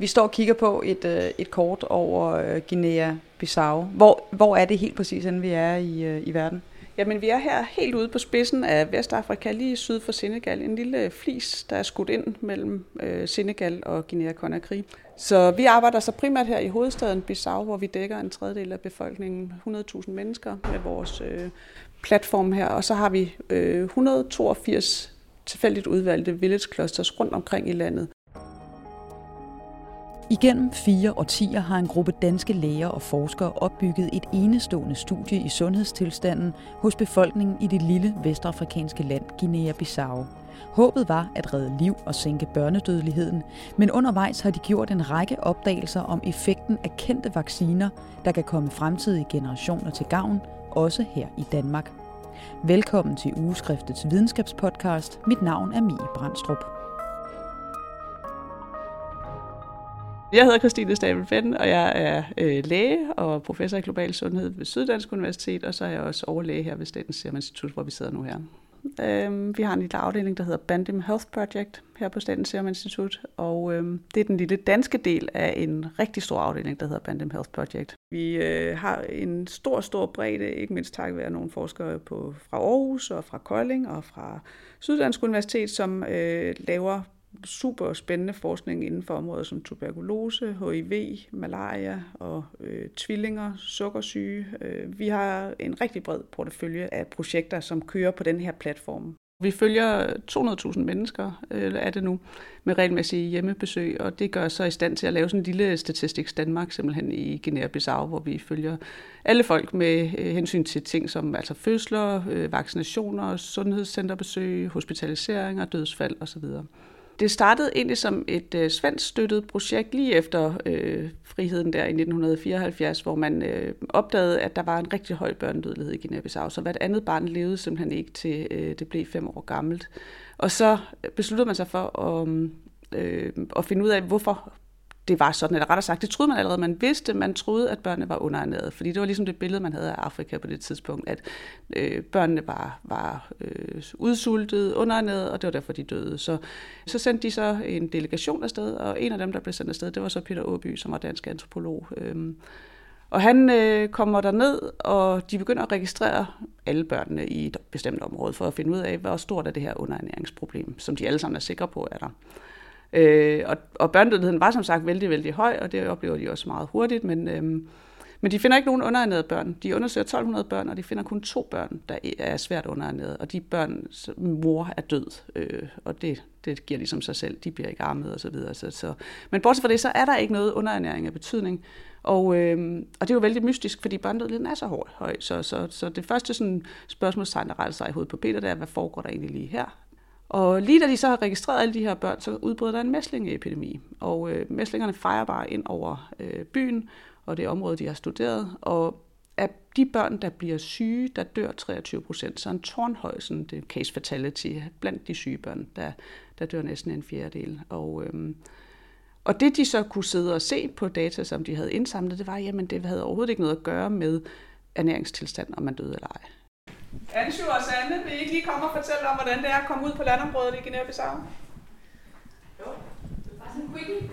Vi står og kigger på et, øh, et kort over øh, Guinea-Bissau. Hvor, hvor er det helt præcis, end vi er i, øh, i verden? Jamen, vi er her helt ude på spidsen af Vestafrika, lige syd for Senegal. En lille flis, der er skudt ind mellem øh, Senegal og Guinea-Conakry. Så vi arbejder så primært her i hovedstaden Bissau, hvor vi dækker en tredjedel af befolkningen, 100.000 mennesker med vores øh, platform her. Og så har vi øh, 182 tilfældigt udvalgte village clusters rundt omkring i landet. Igennem fire årtier har en gruppe danske læger og forskere opbygget et enestående studie i sundhedstilstanden hos befolkningen i det lille vestafrikanske land Guinea-Bissau. Håbet var at redde liv og sænke børnedødeligheden, men undervejs har de gjort en række opdagelser om effekten af kendte vacciner, der kan komme fremtidige generationer til gavn, også her i Danmark. Velkommen til Ugeskriftets videnskabspodcast. Mit navn er Mie Brandstrup. Jeg hedder Christine Stabel Fenn, og jeg er øh, læge og professor i global sundhed ved Syddansk Universitet, og så er jeg også overlæge her ved Statens Serum Institut, hvor vi sidder nu her. Øh, vi har en lille afdeling, der hedder Bandim Health Project her på Statens Serum Institut, og øh, det er den lille danske del af en rigtig stor afdeling, der hedder Bandim Health Project. Vi øh, har en stor, stor bredde, ikke mindst takket være nogle forskere på, fra Aarhus og fra Kolding og fra Syddansk Universitet, som øh, laver super spændende forskning inden for områder som tuberkulose, HIV, malaria og øh, tvillinger, sukkersyge. Øh, vi har en rigtig bred portefølje af projekter, som kører på den her platform. Vi følger 200.000 mennesker, eller er det nu, med regelmæssige hjemmebesøg, og det gør så i stand til at lave sådan en lille statistik Danmark, simpelthen i Guinea-Bissau, hvor vi følger alle folk med øh, hensyn til ting som altså fødsler, øh, vaccinationer, sundhedscenterbesøg, hospitaliseringer, dødsfald osv. Det startede egentlig som et øh, svensk støttet projekt lige efter øh, friheden der i 1974, hvor man øh, opdagede, at der var en rigtig høj børnedødelighed i Guinea-Bissau, så hvert andet barn levede simpelthen ikke til øh, det blev fem år gammelt. Og så besluttede man sig for at, øh, at finde ud af, hvorfor det var sådan, eller rettere sagt, det troede man allerede, man vidste, man troede, at børnene var underernærede, fordi det var ligesom det billede, man havde af Afrika på det tidspunkt, at øh, børnene var, var øh, udsultet, underernæret, og det var derfor, de døde. Så, så sendte de så en delegation afsted, og en af dem, der blev sendt afsted, det var så Peter Åby, som var dansk antropolog. Øhm, og han øh, kommer der ned, og de begynder at registrere alle børnene i et bestemt område, for at finde ud af, hvor stort er det her underernæringsproblem, som de alle sammen er sikre på, er der. Øh, og, og børnedødeligheden var som sagt vældig, vældig høj, og det oplever de også meget hurtigt, men, øh, men de finder ikke nogen underernærede børn. De undersøger 1200 børn, og de finder kun to børn, der er svært underernærede, og de børns mor er død, øh, og det, det giver ligesom sig selv, de bliver ikke armet og så videre. Så, så. Men bortset fra det, så er der ikke noget underernæring af betydning, og, øh, og det er jo vældig mystisk, fordi børnedødeligheden er så høj. Så, så, så det første sådan, spørgsmålstegn, der rejser sig i hovedet på Peter, det er, hvad foregår der egentlig lige her? Og lige da de så har registreret alle de her børn, så udbryder der en mæslingeepidemi. Og øh, mæslingerne fejrer bare ind over øh, byen og det område, de har studeret. Og af de børn, der bliver syge, der dør 23 procent. Så en tårnhøj sådan, det case fatality blandt de syge børn, der, der dør næsten en fjerdedel. Og, øh, og det de så kunne sidde og se på data, som de havde indsamlet, det var, jamen det havde overhovedet ikke noget at gøre med ernæringstilstand, om man døde eller ej. Ansju og Sande, vil I ikke lige komme og fortælle om, hvordan det er at komme ud på landområdet i Guinea-Bissau? Jo, det er bare sådan en quickie.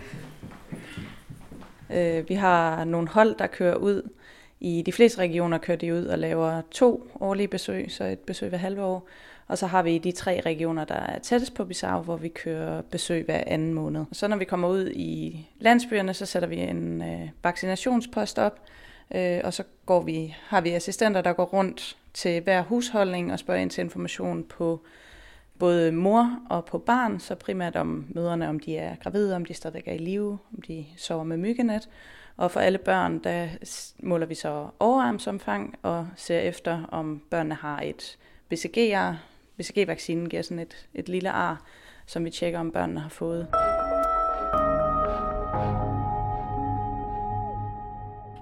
Øh, vi har nogle hold, der kører ud. I de fleste regioner kører de ud og laver to årlige besøg, så et besøg hver halve år. Og så har vi de tre regioner, der er tættest på Bissau, hvor vi kører besøg hver anden måned. Så når vi kommer ud i landsbyerne, så sætter vi en øh, vaccinationspost op, øh, og så går vi, har vi assistenter, der går rundt til hver husholdning og spørger ind til information på både mor og på barn, så primært om møderne, om de er gravide, om de stadig er i live, om de sover med myggenet. Og for alle børn, der måler vi så overarmsomfang og ser efter, om børnene har et BCG-ar. BCG-vaccinen giver sådan et, et lille ar, som vi tjekker, om børnene har fået.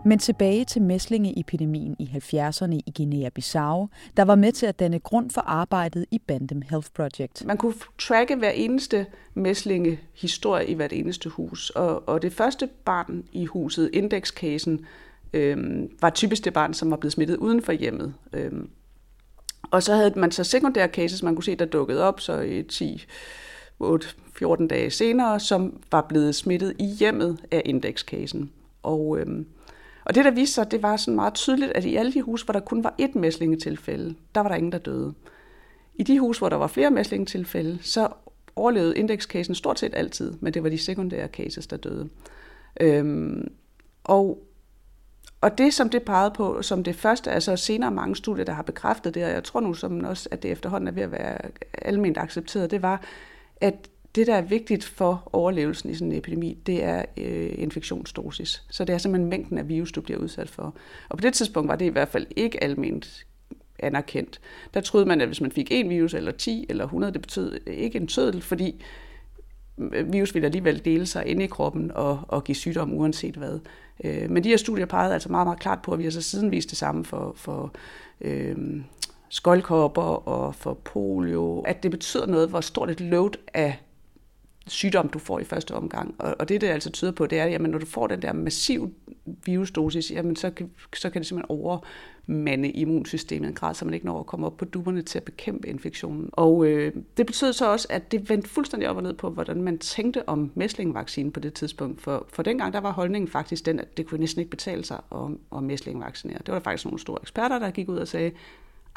Men tilbage til mæslingeepidemien i 70'erne i Guinea-Bissau, der var med til at danne grund for arbejdet i Bandem Health Project. Man kunne tracke hver eneste mæslingehistorie i hvert eneste hus, og, og det første barn i huset, indekskasen, øhm, var typisk det barn, som var blevet smittet uden for hjemmet. Øhm, og så havde man så sekundære cases, man kunne se, der dukkede op, så i 10 8-14 dage senere, som var blevet smittet i hjemmet af indekskasen. Og, øhm, og det, der viste sig, det var sådan meget tydeligt, at i alle de huse, hvor der kun var ét mæslingetilfælde, der var der ingen, der døde. I de huse, hvor der var flere mæslingetilfælde, så overlevede indekskasen stort set altid, men det var de sekundære cases, der døde. Øhm, og, og det, som det pegede på som det første, altså senere mange studier, der har bekræftet det, og jeg tror nu som også, at det efterhånden er ved at være almindeligt accepteret, det var, at det, der er vigtigt for overlevelsen i sådan en epidemi, det er øh, infektionsdosis. Så det er simpelthen mængden af virus, du bliver udsat for. Og på det tidspunkt var det i hvert fald ikke almindeligt anerkendt. Der troede man, at hvis man fik én virus, eller 10, eller 100, det betød ikke en tødel, fordi øh, virus ville alligevel dele sig inde i kroppen og, og give sygdom uanset hvad. Øh, men de her studier pegede altså meget, meget klart på, at vi har så siden vist det samme for, for øh, skoldkopper og for polio, at det betyder noget, hvor stort et load af sygdom, du får i første omgang. Og, og det, det altså tyder på, det er, at når du får den der massiv virusdosis, jamen så, kan, så kan det simpelthen overmande immunsystemet en grad, så man ikke når at komme op på duberne til at bekæmpe infektionen. Og øh, det betød så også, at det vendte fuldstændig op og ned på, hvordan man tænkte om mæslingvaccinen på det tidspunkt. For, for dengang, der var holdningen faktisk den, at det kunne næsten ikke betale sig at, at mæslingvaccinere. Det var der faktisk nogle store eksperter, der gik ud og sagde,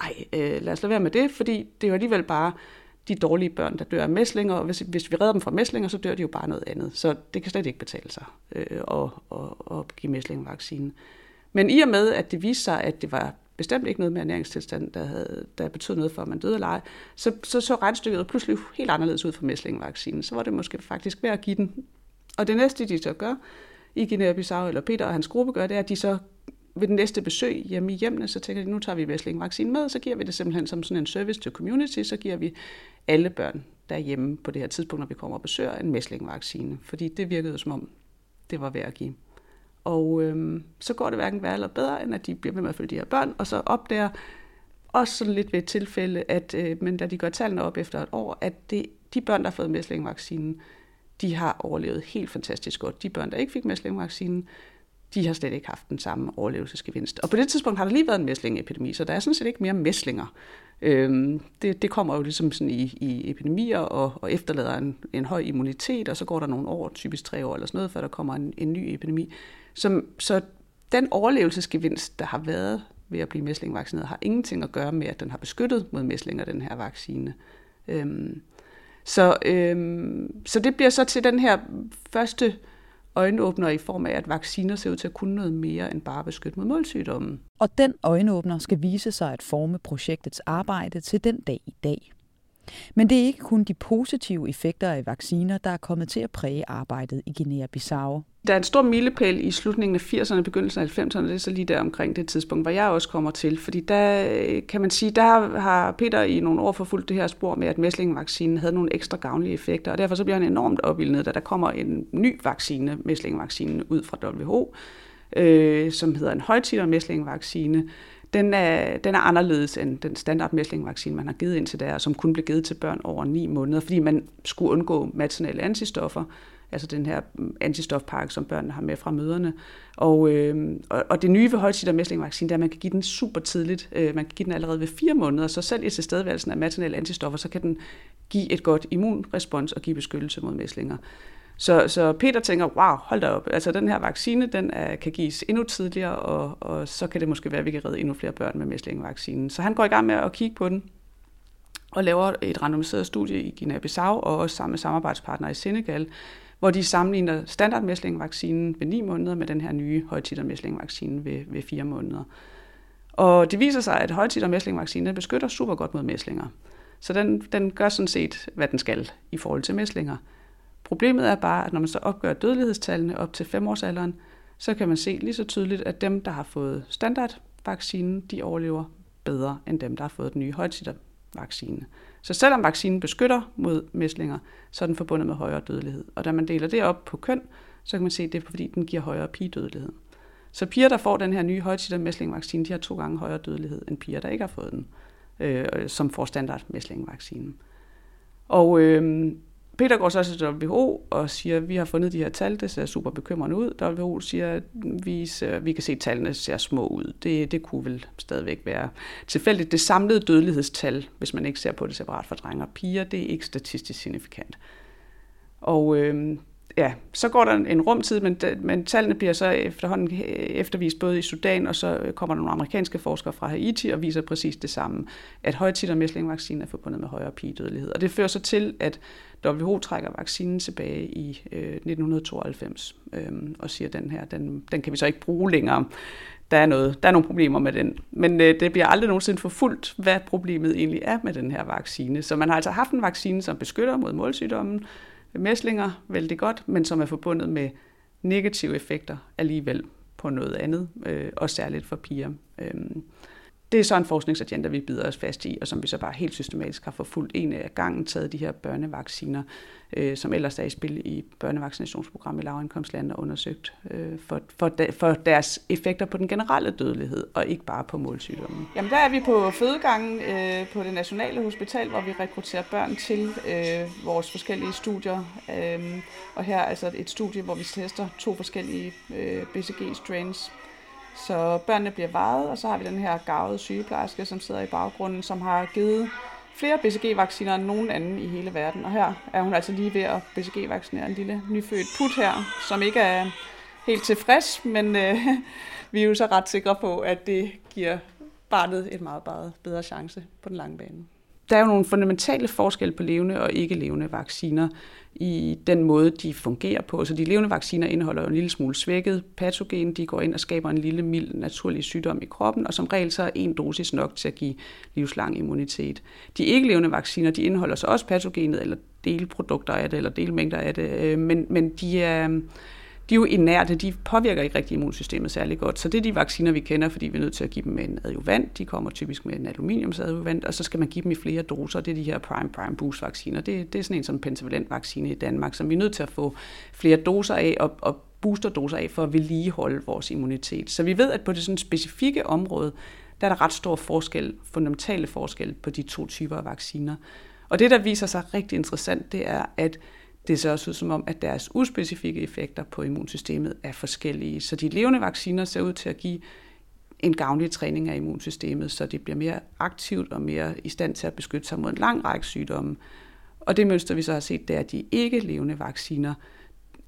ej, øh, lad os lade være med det, fordi det er jo alligevel bare de dårlige børn, der dør af mæslinger, og hvis, hvis vi redder dem fra mæslinger, så dør de jo bare noget andet. Så det kan slet ikke betale sig øh, at, at, at give mæslingvaccinen. Men i og med, at det viste sig, at det var bestemt ikke noget med ernæringstilstand, der, havde, der betød noget for, at man døde eller ej, så så, så regnstykket pludselig helt anderledes ud for mæslingvaccinen. Så var det måske faktisk værd at give den. Og det næste, de så gør, i Guinea-Bissau, eller Peter og hans gruppe gør, det er, at de så ved den næste besøg hjemme i hjemmene, så tænker de, nu tager vi Væslingvaccinen med, så giver vi det simpelthen som sådan en service til community, så giver vi alle børn derhjemme på det her tidspunkt, når vi kommer og besøger en mæslingvaccine. Fordi det virkede som om, det var værd at give. Og øhm, så går det hverken værre eller bedre, end at de bliver ved med at følge de her børn, og så opdager også sådan lidt ved et tilfælde, at, øh, men da de gør tallene op efter et år, at det, de børn, der har fået mæslingvaccinen, de har overlevet helt fantastisk godt. De børn, der ikke fik mæslingvaccinen, de har slet ikke haft den samme overlevelsesgevinst. Og på det tidspunkt har der lige været en mæslingepidemi, så der er sådan set ikke mere mæslinger. Øhm, det, det kommer jo ligesom sådan i, i epidemier og, og efterlader en, en høj immunitet, og så går der nogle år, typisk tre år eller sådan noget, før der kommer en, en ny epidemi. Som, så den overlevelsesgevinst, der har været ved at blive mæslingvaccineret, har ingenting at gøre med, at den har beskyttet mod mæslinger, den her vaccine. Øhm, så, øhm, så det bliver så til den her første øjenåbner i form af, at vacciner ser ud til at kunne noget mere end bare beskytte mod målsygdommen. Og den øjenåbner skal vise sig at forme projektets arbejde til den dag i dag. Men det er ikke kun de positive effekter af vacciner, der er kommet til at præge arbejdet i Guinea-Bissau. Der er en stor milepæl i slutningen af 80'erne og begyndelsen af 90'erne, det er så lige der omkring det tidspunkt, hvor jeg også kommer til. Fordi der øh, kan man sige, der har Peter i nogle år forfulgt det her spor med, at mæslingvaccinen havde nogle ekstra gavnlige effekter, og derfor så bliver han enormt opildnet, da der kommer en ny vaccine, mæslingvaccinen, ud fra WHO, øh, som hedder en højtider mæslingvaccine, den er, den er anderledes end den standard mæslingvaccine, man har givet indtil der, som kun blev givet til børn over 9 måneder, fordi man skulle undgå maternelle antistoffer, altså den her mm, antistofpakke, som børnene har med fra møderne. Og, øh, og, og det nye ved højtider mæslingvaccine, det er, at man kan give den super tidligt. Øh, man kan give den allerede ved fire måneder, så selv i tilstedeværelsen af maternelle antistoffer, så kan den give et godt immunrespons og give beskyttelse mod mæslinger. Så, så Peter tænker, wow, hold da op, altså den her vaccine, den er, kan gives endnu tidligere, og, og så kan det måske være, at vi kan redde endnu flere børn med mæslingvaccinen. Så han går i gang med at kigge på den, og laver et randomiseret studie i Guinea-Bissau, og også sammen med samarbejdspartnere i Senegal, hvor de sammenligner standardmæslingvaccinen ved 9 måneder med den her nye højtitermæslingvaccine ved, ved 4 måneder. Og det viser sig, at højtitermæslingvaccinen beskytter super godt mod mæslinger. Så den, den gør sådan set, hvad den skal i forhold til mæslinger. Problemet er bare, at når man så opgør dødelighedstallene op til 5-årsalderen, så kan man se lige så tydeligt, at dem, der har fået standardvaccinen, de overlever bedre end dem, der har fået den nye højtittervaccine. Så selvom vaccinen beskytter mod mæslinger, så er den forbundet med højere dødelighed. Og da man deler det op på køn, så kan man se, at det er fordi, den giver højere pigedødelighed. Så piger, der får den her nye højtittermæslingvaccine, de har to gange højere dødelighed end piger, der ikke har fået den, øh, som får standard mæslingvaccinen. Og øh, Peter går så til WHO og siger, at vi har fundet de her tal, det ser super bekymrende ud. WHO siger, at vi, vi kan se, at tallene ser små ud. Det, det kunne vel stadigvæk være tilfældigt. Det samlede dødelighedstal, hvis man ikke ser på det separat for drenge og piger, det er ikke statistisk signifikant. Og øh, ja, så går der en rumtid, men, men tallene bliver så efterhånden øh, eftervist både i Sudan, og så øh, kommer der nogle amerikanske forskere fra Haiti og viser præcis det samme, at højtider mæslingvaccinen er forbundet med højere pigedødelighed. Og det fører så til, at WHO trækker vaccinen tilbage i øh, 1992 øh, og siger, at den her, den, den kan vi så ikke bruge længere. Der er, noget, der er nogle problemer med den. Men øh, det bliver aldrig nogensinde forfulgt, hvad problemet egentlig er med den her vaccine. Så man har altså haft en vaccine, som beskytter mod målsygdommen, mæslinger vældig godt, men som er forbundet med negative effekter alligevel på noget andet, øh, og særligt for piger. Øh, det er så en forskningsagenda, vi bider os fast i, og som vi så bare helt systematisk har forfulgt en af gangen taget de her børnevacciner, øh, som ellers er i spil i børnevaccinationsprogram i lavindkomstlande og undersøgt øh, for, for, de, for deres effekter på den generelle dødelighed, og ikke bare på målsygdommen. Jamen der er vi på fødegangen øh, på det nationale hospital, hvor vi rekrutterer børn til øh, vores forskellige studier. Øh, og her er altså et studie, hvor vi tester to forskellige øh, BCG-strains så børnene bliver vejet, og så har vi den her gavede sygeplejerske, som sidder i baggrunden, som har givet flere BCG-vacciner end nogen anden i hele verden. Og her er hun altså lige ved at BCG-vaccinere en lille nyfødt put her, som ikke er helt tilfreds, men øh, vi er jo så ret sikre på, at det giver barnet et meget, meget bedre chance på den lange bane der er jo nogle fundamentale forskelle på levende og ikke levende vacciner i den måde, de fungerer på. Så de levende vacciner indeholder jo en lille smule svækket patogen. De går ind og skaber en lille, mild, naturlig sygdom i kroppen, og som regel så er en dosis nok til at give livslang immunitet. De ikke levende vacciner, de indeholder så også patogenet, eller delprodukter af det, eller delmængder af det, øh, men, men de er de er jo inerte, de påvirker ikke rigtig immunsystemet særlig godt. Så det er de vacciner, vi kender, fordi vi er nødt til at give dem en adjuvant. De kommer typisk med en aluminiumsadjuvant, og så skal man give dem i flere doser. Det er de her prime prime boost vacciner. Det, det er sådan en som pentavalent vaccine i Danmark, som vi er nødt til at få flere doser af og, og boosterdoser af for at vedligeholde vores immunitet. Så vi ved, at på det sådan specifikke område, der er der ret stor forskel, fundamentale forskel på de to typer af vacciner. Og det, der viser sig rigtig interessant, det er, at det ser også ud som om, at deres uspecifikke effekter på immunsystemet er forskellige. Så de levende vacciner ser ud til at give en gavnlig træning af immunsystemet, så det bliver mere aktivt og mere i stand til at beskytte sig mod en lang række sygdomme. Og det mønster, vi så har set, det er, at de ikke-levende vacciner,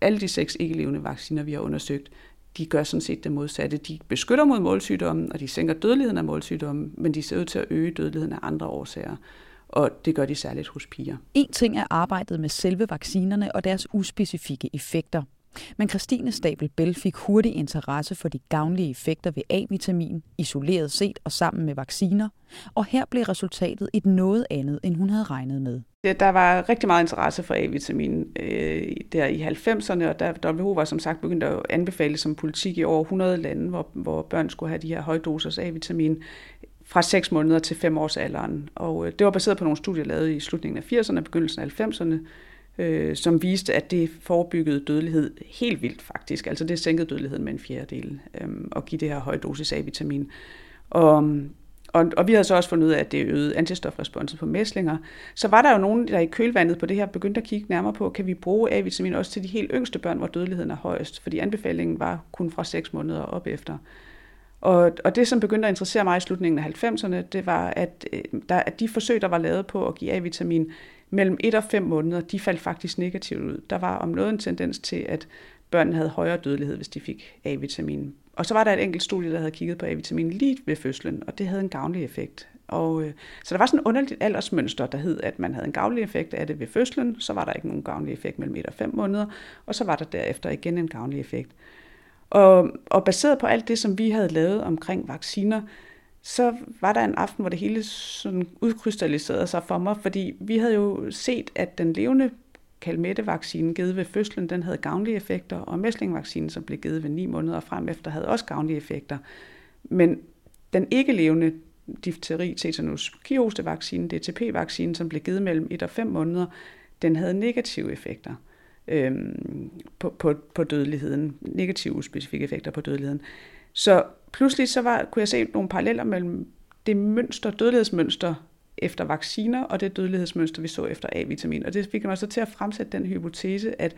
alle de seks ikke-levende vacciner, vi har undersøgt, de gør sådan set det modsatte. De beskytter mod målsygdommen, og de sænker dødeligheden af målsygdommen, men de ser ud til at øge dødeligheden af andre årsager og det gør de særligt hos piger. En ting er arbejdet med selve vaccinerne og deres uspecifikke effekter. Men Christine Stabel Bell fik hurtig interesse for de gavnlige effekter ved A-vitamin, isoleret set og sammen med vacciner, og her blev resultatet et noget andet, end hun havde regnet med. Der var rigtig meget interesse for A-vitamin øh, der i 90'erne, og der WHO var som sagt begyndt at anbefale som politik i over 100 lande, hvor, hvor børn skulle have de her højdosers A-vitamin fra 6 måneder til 5 års alderen. Og øh, det var baseret på nogle studier lavet i slutningen af 80'erne og begyndelsen af 90'erne, øh, som viste, at det forebyggede dødelighed helt vildt faktisk. Altså det sænkede dødeligheden med en fjerdedel øh, og give det her høje dosis A-vitamin. Og, øhm, og, og vi havde så også fundet ud af, at det øgede antistofresponsen på mæslinger. Så var der jo nogen, der i kølvandet på det her begyndte at kigge nærmere på, kan vi bruge A-vitamin også til de helt yngste børn, hvor dødeligheden er højest? Fordi anbefalingen var kun fra 6 måneder op efter. Og, og det, som begyndte at interessere mig i slutningen af 90'erne, det var, at, øh, der, at de forsøg, der var lavet på at give A-vitamin mellem 1 og 5 måneder, de faldt faktisk negativt ud. Der var om noget en tendens til, at børnene havde højere dødelighed, hvis de fik A-vitamin. Og så var der et enkelt studie, der havde kigget på A-vitamin lige ved fødslen, og det havde en gavnlig effekt. Og, øh, så der var sådan et underligt aldersmønster, der hed, at man havde en gavnlig effekt af det ved fødslen, så var der ikke nogen gavnlig effekt mellem 1 og 5 måneder, og så var der derefter igen en gavnlig effekt. Og, og baseret på alt det, som vi havde lavet omkring vacciner, så var der en aften, hvor det hele sådan udkrystalliserede sig for mig, fordi vi havde jo set, at den levende kalmettevaccinen givet ved fødslen, den havde gavnlige effekter, og mæslingvaccinen, som blev givet ved 9 måneder frem efter, havde også gavnlige effekter. Men den ikke levende difteri, tetanus, kiostevaccinen, DTP-vaccinen, som blev givet mellem 1 og 5 måneder, den havde negative effekter øhm, på, på, på dødeligheden, negative specifikke effekter på dødeligheden. Så pludselig så var, kunne jeg se nogle paralleller mellem det mønster, dødelighedsmønster, efter vacciner, og det dødelighedsmønster, vi så efter A-vitamin. Og det fik mig så til at fremsætte den hypotese, at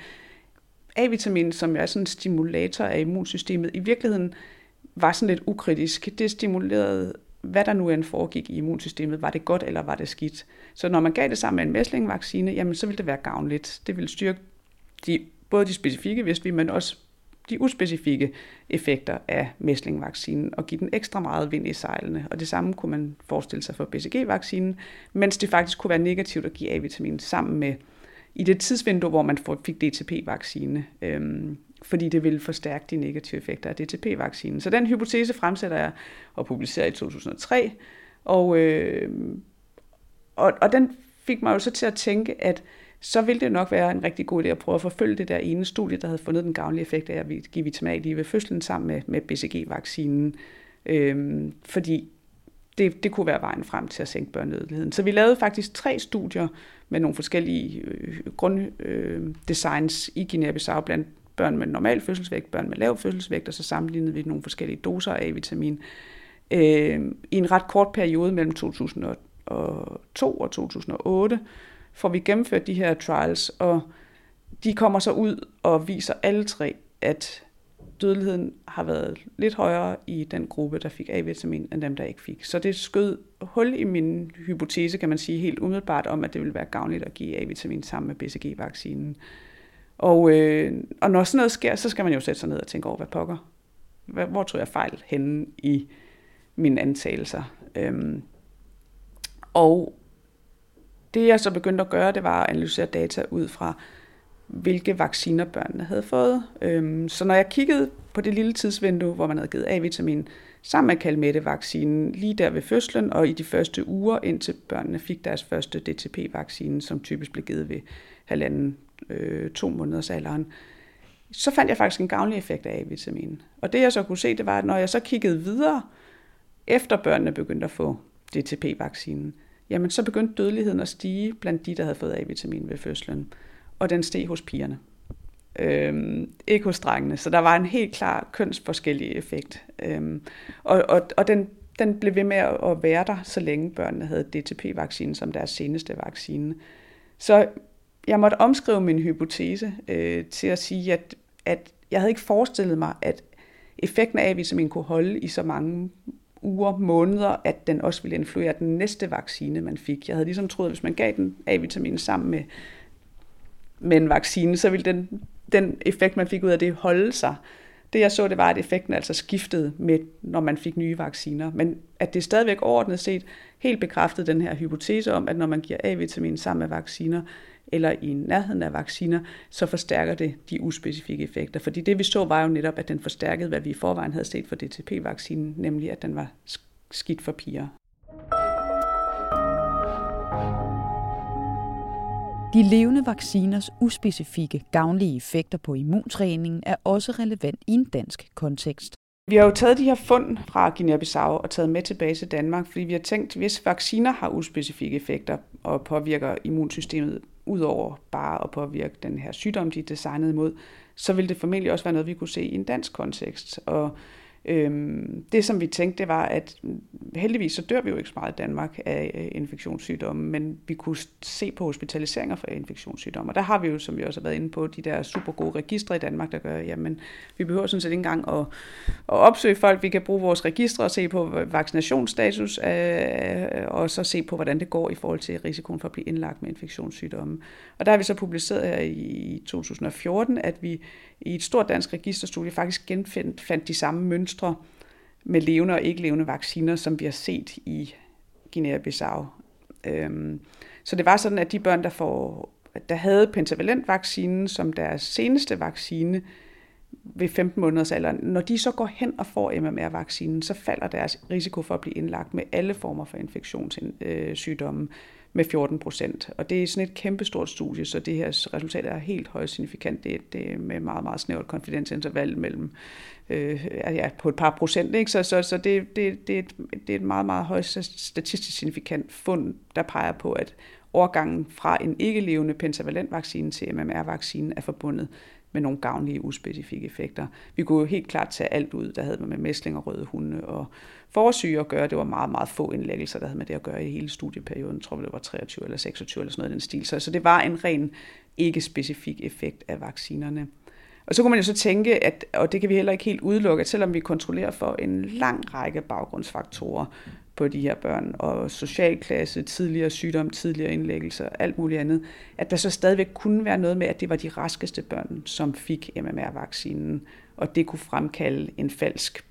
A-vitamin, som er sådan en stimulator af immunsystemet, i virkeligheden var sådan lidt ukritisk. Det stimulerede, hvad der nu end foregik i immunsystemet. Var det godt, eller var det skidt? Så når man gav det sammen med en mæslingvaccine, jamen så ville det være gavnligt. Det ville styrke de, både de specifikke, hvis vi, men også de uspecifikke effekter af mæslingvaccinen og give den ekstra meget vind i sejlene. Og det samme kunne man forestille sig for BCG-vaccinen, mens det faktisk kunne være negativt at give A-vitamin sammen med i det tidsvindue, hvor man fik DTP-vaccine, øhm, fordi det ville forstærke de negative effekter af DTP-vaccinen. Så den hypotese fremsætter jeg og publicerer i 2003, og, øh, og, og den fik mig jo så til at tænke, at så ville det nok være en rigtig god idé at prøve at forfølge det der ene studie, der havde fundet den gavnlige effekt af at give vitamin A lige ved fødslen sammen med, med BCG-vaccinen. Øhm, fordi det, det kunne være vejen frem til at sænke børnedødeligheden. Så vi lavede faktisk tre studier med nogle forskellige øh, grunddesigns øh, i Guinea-Bissau blandt børn med normal fødselsvægt, børn med lav fødselsvægt, og så sammenlignede vi nogle forskellige doser af vitamin øh, i en ret kort periode mellem 2002 og 2008 får vi gennemført de her trials, og de kommer så ud og viser alle tre, at dødeligheden har været lidt højere i den gruppe, der fik A-vitamin, end dem, der ikke fik. Så det skød hul i min hypotese, kan man sige, helt umiddelbart om, at det ville være gavnligt at give A-vitamin sammen med BCG-vaccinen. Og, øh, og når sådan noget sker, så skal man jo sætte sig ned og tænke over, hvad pokker. Hvor tror jeg fejl henne i mine antagelser? Øhm, og det jeg så begyndte at gøre, det var at analysere data ud fra, hvilke vacciner børnene havde fået. Øhm, så når jeg kiggede på det lille tidsvindue, hvor man havde givet A-vitamin sammen med kalmette-vaccinen lige der ved fødslen og i de første uger, indtil børnene fik deres første DTP-vaccine, som typisk blev givet ved halvanden, øh, to måneders alderen, så fandt jeg faktisk en gavnlig effekt af A-vitamin. Og det jeg så kunne se, det var, at når jeg så kiggede videre, efter børnene begyndte at få DTP-vaccinen, jamen så begyndte dødeligheden at stige blandt de, der havde fået A-vitamin ved fødslen. Og den steg hos pigerne. Øhm, ikke hos drengene. Så der var en helt klar kønsforskellig effekt. Øhm, og og, og den, den blev ved med at være der, så længe børnene havde DTP-vaccinen som deres seneste vaccine. Så jeg måtte omskrive min hypotese øh, til at sige, at, at jeg havde ikke forestillet mig, at effekten af A-vitamin kunne holde i så mange uger, måneder, at den også ville influere den næste vaccine, man fik. Jeg havde ligesom troet, at hvis man gav den A-vitamin sammen med, med en vaccine, så ville den, den effekt, man fik ud af det, holde sig. Det jeg så, det var, at effekten altså skiftede med, når man fik nye vacciner. Men at det stadigvæk overordnet set helt bekræftede den her hypotese om, at når man giver A-vitamin sammen med vacciner, eller i nærheden af vacciner, så forstærker det de uspecifikke effekter. Fordi det vi så var jo netop, at den forstærkede, hvad vi i forvejen havde set for DTP-vaccinen, nemlig at den var skidt for piger. De levende vacciners uspecifikke gavnlige effekter på immuntræningen er også relevant i en dansk kontekst. Vi har jo taget de her fund fra Guinea-Bissau og taget med tilbage til Danmark, fordi vi har tænkt, at hvis vacciner har uspecifikke effekter og påvirker immunsystemet udover bare at påvirke den her sygdom, de er designet imod, så vil det formentlig også være noget, vi kunne se i en dansk kontekst. Og Øhm, det, som vi tænkte, det var, at heldigvis så dør vi jo ikke så meget i Danmark af øh, infektionssygdomme, men vi kunne se på hospitaliseringer for infektionssygdomme. Og der har vi jo, som vi også har været inde på, de der super gode registre i Danmark, der gør, jamen, vi behøver sådan set ikke engang at, at opsøge folk. Vi kan bruge vores registre og se på vaccinationsstatus, øh, øh, og så se på, hvordan det går i forhold til risikoen for at blive indlagt med infektionssygdomme. Og der har vi så publiceret her i 2014, at vi i et stort dansk registerstudie faktisk genfandt fandt de samme mønstre med levende og ikke levende vacciner, som vi har set i Guinea-Bissau. Øhm, så det var sådan, at de børn, der, får, der havde pentavalent vaccinen som deres seneste vaccine ved 15 måneders alder, når de så går hen og får MMR-vaccinen, så falder deres risiko for at blive indlagt med alle former for infektionssygdomme med 14 procent. Og det er sådan et kæmpestort studie, så det her resultat er helt højst signifikant. Det, det er med meget, meget snævert konfidensinterval mellem øh, ja, på et par procent. Ikke? Så, så, så det, det, det, er et, det er et meget, meget højst statistisk signifikant fund, der peger på, at overgangen fra en ikke-levende pentavalent vaccine til MMR-vaccinen er forbundet med nogle gavnlige, uspecifikke effekter. Vi kunne jo helt klart tage alt ud, der havde med mæsling og røde hunde og forsyge at gøre. Det var meget, meget få indlæggelser, der havde med det at gøre i hele studieperioden. Jeg tror, det var 23 eller 26 eller sådan noget i den stil. Så, så det var en ren ikke-specifik effekt af vaccinerne. Og så kunne man jo så tænke, at, og det kan vi heller ikke helt udelukke, at selvom vi kontrollerer for en lang række baggrundsfaktorer på de her børn, og socialklasse, tidligere sygdom, tidligere indlæggelser, alt muligt andet, at der så stadigvæk kunne være noget med, at det var de raskeste børn, som fik MMR-vaccinen, og det kunne fremkalde en falsk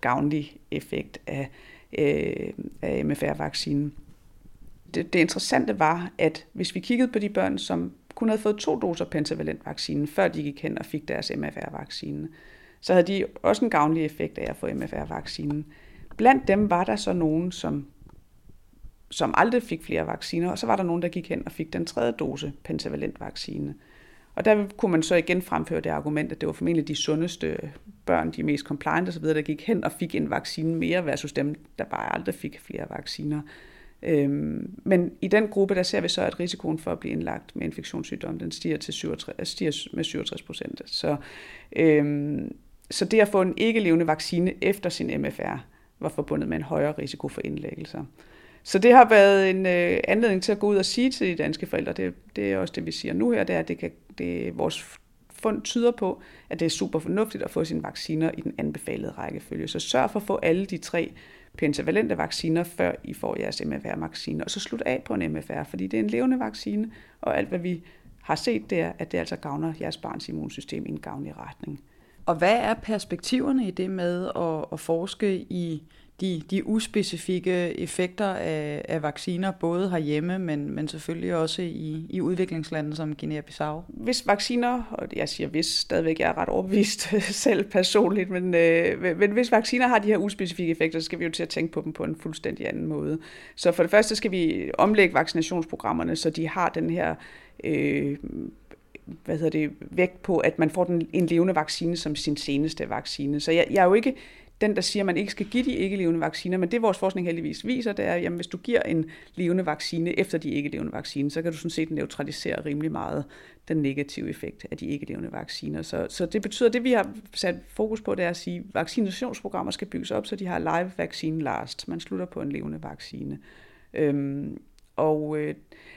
gavnlig effekt af, øh, af MFR-vaccinen. Det, det interessante var, at hvis vi kiggede på de børn, som kun havde fået to doser pentavalent-vaccinen, før de gik hen og fik deres MFR-vaccine, så havde de også en gavnlig effekt af at få MFR-vaccinen. Blandt dem var der så nogen, som, som aldrig fik flere vacciner, og så var der nogen, der gik hen og fik den tredje dose pentavalent vaccine. Og der kunne man så igen fremføre det argument, at det var formentlig de sundeste børn, de mest compliant osv., der gik hen og fik en vaccine mere versus dem, der bare aldrig fik flere vacciner. Øhm, men i den gruppe, der ser vi så, at risikoen for at blive indlagt med infektionssygdom, den stiger, til 67, øh, stiger med 67 procent. Så, øhm, så det at få en ikke-levende vaccine efter sin MFR var forbundet med en højere risiko for indlæggelser. Så det har været en øh, anledning til at gå ud og sige til de danske forældre, det, det er også det, vi siger nu her, det er, at det kan, det, vores fund tyder på, at det er super fornuftigt at få sine vacciner i den anbefalede rækkefølge. Så sørg for at få alle de tre pentavalente vacciner, før I får jeres MFR-vaccine. Og så slut af på en MFR, fordi det er en levende vaccine, og alt hvad vi har set, det er, at det altså gavner jeres barns immunsystem i en gavnlig retning. Og hvad er perspektiverne i det med at, at forske i de, de uspecifikke effekter af, af vacciner, både herhjemme, men, men selvfølgelig også i, i udviklingslande som Guinea-Bissau? Hvis vacciner, og jeg siger hvis, stadigvæk jeg er ret overbevist selv personligt, men, øh, men hvis vacciner har de her uspecifikke effekter, så skal vi jo til at tænke på dem på en fuldstændig anden måde. Så for det første skal vi omlægge vaccinationsprogrammerne, så de har den her øh, hvad hedder det, vægt på, at man får den, en levende vaccine som sin seneste vaccine. Så jeg, jeg er jo ikke den, der siger, at man ikke skal give de ikke-levende vacciner, men det vores forskning heldigvis viser, det er, at jamen, hvis du giver en levende vaccine efter de ikke-levende vacciner, så kan du sådan set neutralisere rimelig meget den negative effekt af de ikke-levende vacciner. Så, så det betyder, at det vi har sat fokus på, det er at sige, at vaccinationsprogrammer skal bygges op, så de har live vaccine last. Man slutter på en levende vaccine. Øhm, og øh,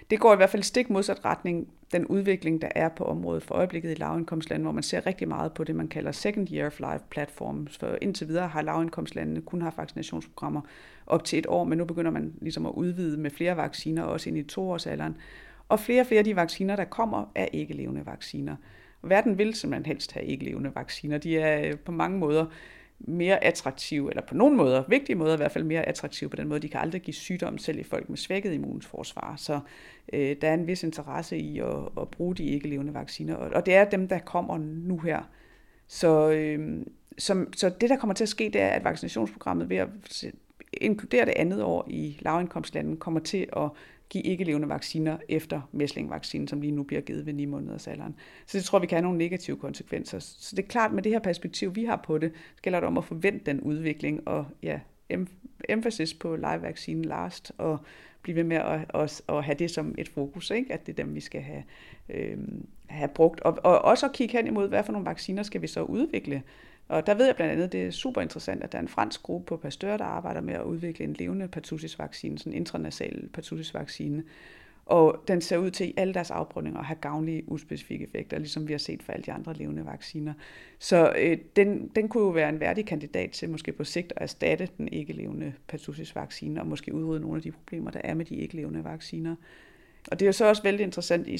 det går i hvert fald stik modsat retning, den udvikling, der er på området for øjeblikket i lavindkomstlande, hvor man ser rigtig meget på det, man kalder second year of life platforms. For indtil videre har lavindkomstlandene kun haft vaccinationsprogrammer op til et år, men nu begynder man ligesom at udvide med flere vacciner, også ind i toårsalderen. Og flere og flere af de vacciner, der kommer, er ikke levende vacciner. Verden vil simpelthen helst have ikke levende vacciner. De er øh, på mange måder mere attraktive, eller på nogle måder, vigtige måder i hvert fald mere attraktive på den måde. De kan aldrig give sygdom selv i folk med svækket immunforsvar. Så øh, der er en vis interesse i at, at bruge de ikke-levende vacciner, og, og det er dem, der kommer nu her. Så, øh, som, så det, der kommer til at ske, det er, at vaccinationsprogrammet ved at inkludere det andet år i lavindkomstlanden, kommer til at give ikke-levende vacciner efter mæslingvaccinen, som lige nu bliver givet ved 9 måneders alderen. Så det tror vi kan have nogle negative konsekvenser. Så det er klart, med det her perspektiv, vi har på det, gælder det om at forvente den udvikling, og ja, emphasis på live vaccine last, og blive ved med at, at, at have det som et fokus, ikke? at det er dem, vi skal have, øh, have brugt. Og, og også at kigge hen imod, hvad for nogle vacciner skal vi så udvikle. Og der ved jeg blandt andet, det er super interessant, at der er en fransk gruppe på Pasteur, der arbejder med at udvikle en levende pertussis-vaccine, sådan en intranasal pertussis-vaccine. Og den ser ud til i alle deres afprøvninger at have gavnlige, uspecifikke effekter, ligesom vi har set for alle de andre levende vacciner. Så øh, den, den kunne jo være en værdig kandidat til måske på sigt at erstatte den ikke-levende pertussis-vaccine, og måske udrydde nogle af de problemer, der er med de ikke-levende vacciner. Og det er jo så også vældig interessant i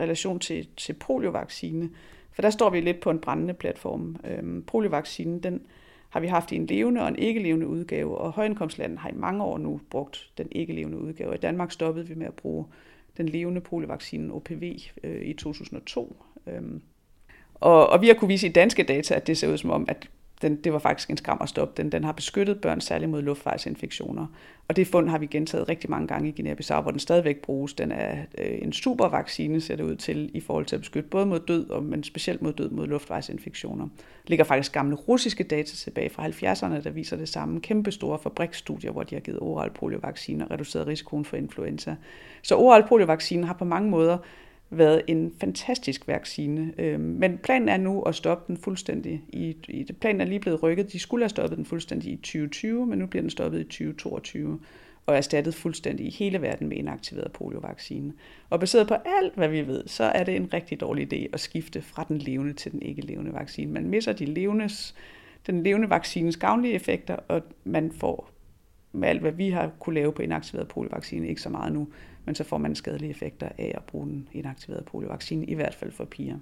relation til, til poliovaccine, for der står vi lidt på en brændende platform. Øhm, poliovaccinen, den har vi haft i en levende og en ikke-levende udgave, og højindkomstlandet har i mange år nu brugt den ikke-levende udgave. I Danmark stoppede vi med at bruge den levende poliovaccine OPV øh, i 2002. Øhm, og, og vi har kunne vise i danske data, at det ser ud som om, at den, det var faktisk en skram at stoppe den. Den har beskyttet børn særligt mod luftvejsinfektioner. Og det fund har vi gentaget rigtig mange gange i Guinea-Bissau, hvor den stadigvæk bruges. Den er øh, en super vaccine, ser det ud til, i forhold til at beskytte både mod død, og, men specielt mod død mod luftvejsinfektioner. Der ligger faktisk gamle russiske data tilbage fra 70'erne, der viser det samme. Kæmpe store fabriksstudier, hvor de har givet oral poliovaccine og reduceret risikoen for influenza. Så oral poliovaccine har på mange måder været en fantastisk vaccine. Øh, men planen er nu at stoppe den fuldstændig. I, i, planen er lige blevet rykket. De skulle have stoppet den fuldstændig i 2020, men nu bliver den stoppet i 2022 og erstattet fuldstændig i hele verden med en aktiveret poliovaccine. Og baseret på alt, hvad vi ved, så er det en rigtig dårlig idé at skifte fra den levende til den ikke levende vaccine. Man misser de levendes, den levende vaccines gavnlige effekter, og man får med alt, hvad vi har kunne lave på inaktiveret poliovaccine, ikke så meget nu, men så får man skadelige effekter af at bruge den inaktiveret poliovaccine, i hvert fald for piger.